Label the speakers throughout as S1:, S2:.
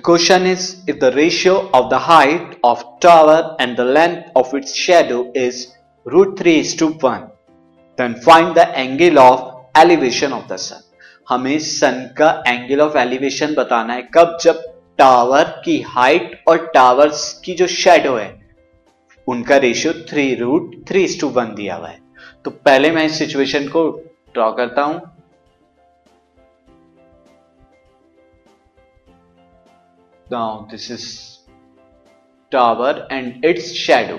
S1: question is if the ratio of the height of tower and the length of its shadow is root 3 is to 1, then find the angle of elevation of the sun. हमें सन का angle of elevation बताना है कब जब tower की height और towers की जो शेडो है उनका ratio three root three to one दिया हुआ है तो पहले मैं इस सिचुएशन को ड्रॉ करता हूँ now, this is tower and its shadow.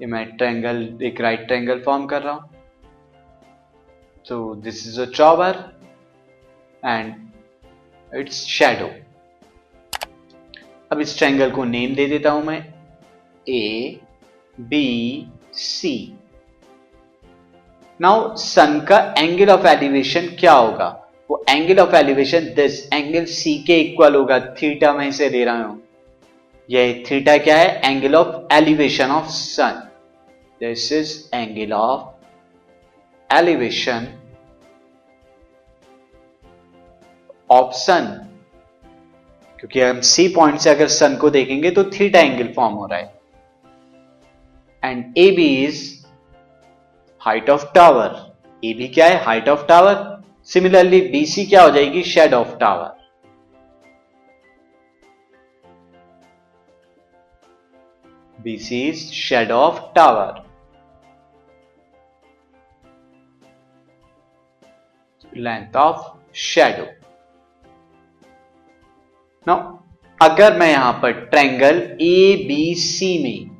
S1: ये मैं ट्रायंगल एक राइट ट्रायंगल फॉर्म कर रहा हूँ। तो this is a tower and its shadow अब इस ट्रायंगल को नेम दे देता हूँ मैं। ए बी सी नाउ सन का एंगल ऑफ़ एलिवेशन क्या होगा? वो angle of elevation this angle C के इक्वल होगा थीटा मैं इसे दे रहा हूँ। यह थीटा क्या है? Angle of elevation of sun this is angle of elevation of sun क्योंकि हम सी पॉइंट से अगर सन को देखेंगे तो थीटा एंगल फॉर्म हो रहा है। And A B is height of tower A B क्या है? Height of tower similarly BC क्या हो जाएगी shade of tower BC is shadow of tower. Length of shadow. Now, अगर मैं यहाँ पर ट्रैंगल ए बी सी में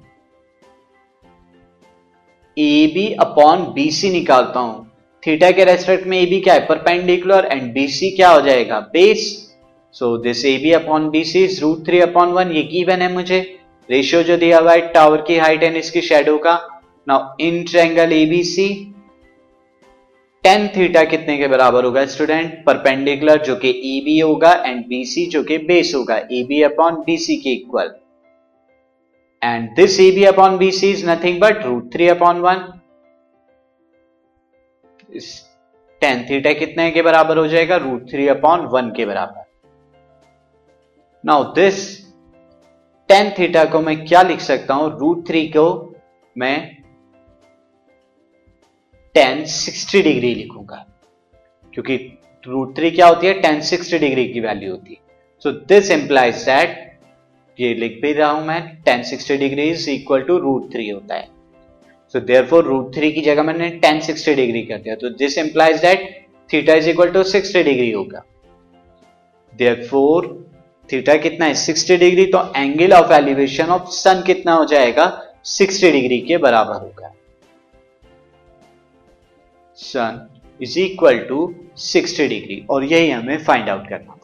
S1: A B upon B C निकालता हूँ थीटा के रेस्पेक्ट में ए बी क्या है? परपेंडिकुलर एंड बी सी क्या हो जाएगा? Base so this A B upon B C root three upon one ये गिवन है मुझे। रेशियो जो दिया हुआ है टावर की हाइट एंड इसकी शेडो का। Now in triangle ABC tan theta कितने के बराबर होगा स्टूडेंट परपेंडिकुलर जो कि ए बी होगा एंड बीसी जो कि बेस होगा। ए बी अपॉन बीसी के equal and this A B upon BC is nothing but root three upon one tan theta कितने के बराबर हो जाएगा? रूट थ्री अपॉन वन के बराबर। नाउ दिस टेन थीटा को मैं क्या लिख सकता हूँ? रूट थ्री को मैं टेन सिक्सटी डिग्री लिखूँगा। क्योंकि रूट थ्री क्या होती है? टेन सिक्सटी डिग्री की वैल्यू होती है। सो दिस इंप्लाइज दैट ये लिख भी रहा हूँ मैं tan sixty degree is equal to root three होता है। So therefore root three की जगह मैंने टेन सिक्सटी डिग्री कर दिया। तो this implies that theta is equal to sixty degree होगा। देयर फोर थीटा कितना है? 60 डिग्री तो angle of elevation of sun कितना हो जाएगा? 60 डिग्री के बराबर होगा। Sun is equal to 60 degree और यही हमें फाइंड आउट करना।